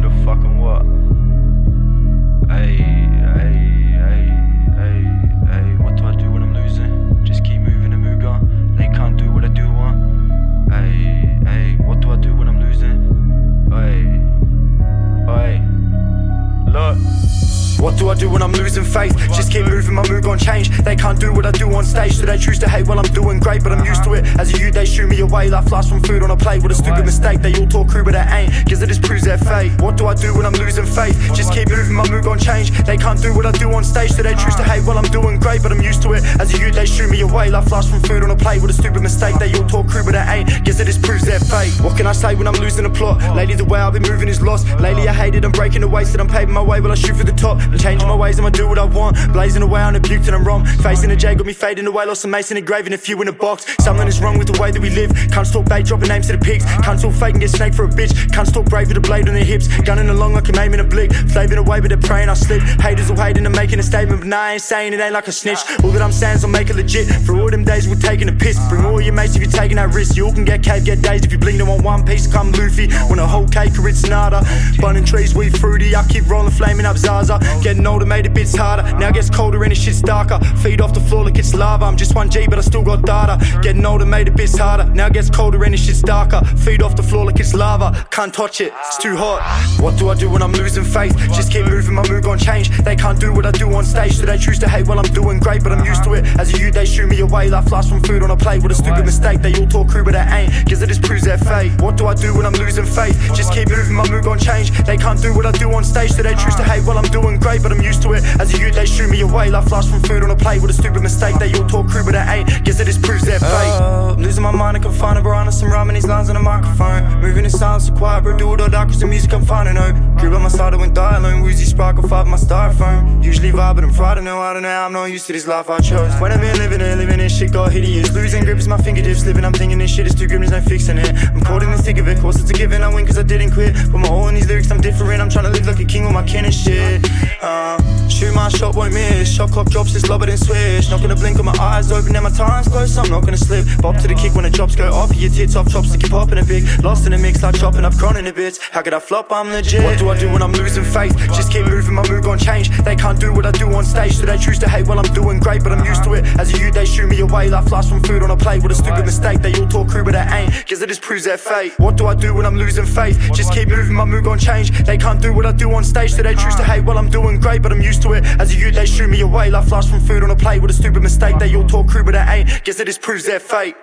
the fucking what? Losing faith. Just keep moving, my mood gon' change. They can't do what I do on stage, so they choose to hate. Well, I'm doing great, but I'm used to it. As a youth, they shoot me away life flies from food on a plate. What a stupid mistake. They all talk crew, but they ain't. Cause it just proves their fate. What do I do when I'm losing faith? Just keep moving, my mood gon' change. They can't do what I do on stage, so they choose to hate. Well, I'm doing great, but I'm used to it. As a youth, they shoot me away life flies from food on a plate. What a stupid mistake. They all talk crew, but they ain't. Guess it just proves their fate. What can I say when I'm losing a plot? Lately, the way I've been moving is lost. Lately, I hate it, I'm breaking the away, said I'm paving my way. while I shoot for the top and changing my ways, I'ma do what I want. Blazing away on a butte and I'm wrong. Facing the J got me fading away, lost some mason engraving a few in a box. Something is wrong with the way that we live. Can't talk bait, dropping names to the pigs. Can't talk fake and get snake for a bitch. Can't talk brave with a blade on their hips. Gunning along like I'm aiming a blick. Flaving away, but they're praying I slip. Haters all hating and I'm making a statement, but nah, I ain't saying it ain't like a snitch. All that I'm saying is I'll make it legit. For all them days we're taking a piss. Bring all your mates if you're taking that risk. You all can get cave, get dazed if you blink them on one piece. Come Luffy, want a whole cake or it's nada. Bunning trees, we fruity. I keep rolling, flaming up Zaza. Getting older, made it bits harder. Now gets colder and it shit's darker. Feed off the floor it's lava. I'm just 1G, but I still got data. Getting older, made it bits harder. Now it gets colder and it shit's darker. Feed off the floor like it's lava. Can't touch it, it's too hot. What do I do when I'm losing faith? Just keep moving, my mood gon' change. They can't do what I do on stage, so they choose to hate. Well, I'm doing great, but I'm used to it. As a youth, they shoot me away like flies from food on a plate. What a stupid mistake. They all talk crew, but they ain't. Cause it just proves their fate. What do I do when I'm losing faith? Just keep moving, my mood gon' change. They can't do what I do on stage, so they choose to hate. Well, I'm doing great, but I'm used to it. As a youth, they shoot me away like flies from food on a plate. What a stupid mistake. They all talk crew, but I ain't. Guess it just proves their fate. Uh, I'm losing my mind, I can find a on some rhyming these lines on the microphone. Moving in silence, so quiet, bro. Do it all dark, cause the music I'm finding out. Crew by my side, I went die alone. Woozy sparkle, five my styrofoam. Usually vibe, but I'm Friday, no, I don't know. I'm not used to this life I chose. When I'm here living it, living it, shit got hideous. Losing grip is my fingertips slipping. I'm thinking this shit is too grim, there's no fixing it. I'm caught in the thick of it, course it's a given. I win cause I didn't quit. Put my all in these lyrics, I'm different. I'm trying to live like a king with my kin and shit. Uh, shoot my shot, won't miss. Shot clock drops, it's lower than switch. Not gonna blink with my eyes open, and my time's close, I'm not gonna slip. Bop to the kick when the drops go off. Your tits off, chops to keep popping a big. Lost in the mix, like chopping up chronic a bit. How could I flop? I'm legit. What do I do when I'm losing faith? Just keep moving, my mood gon' change. They can't do what I do on stage, so they choose to hate. Well, I'm doing great, but I'm used to it. As a youth, they shoot me away like flies from food on a plate. What a stupid mistake. They all talk crew, but they ain't. Cause it just proves their fate. What do I do when I'm losing faith? Just keep moving, my mood gon' change. They can't do what I do on stage, so they choose to hate. Well, I'm doing great, but I'm used to it. As a youth, they shoot me away like flies from food on a plate. with a stupid mistake. They all talk crew, but they ain't. Guess it just proves their fate.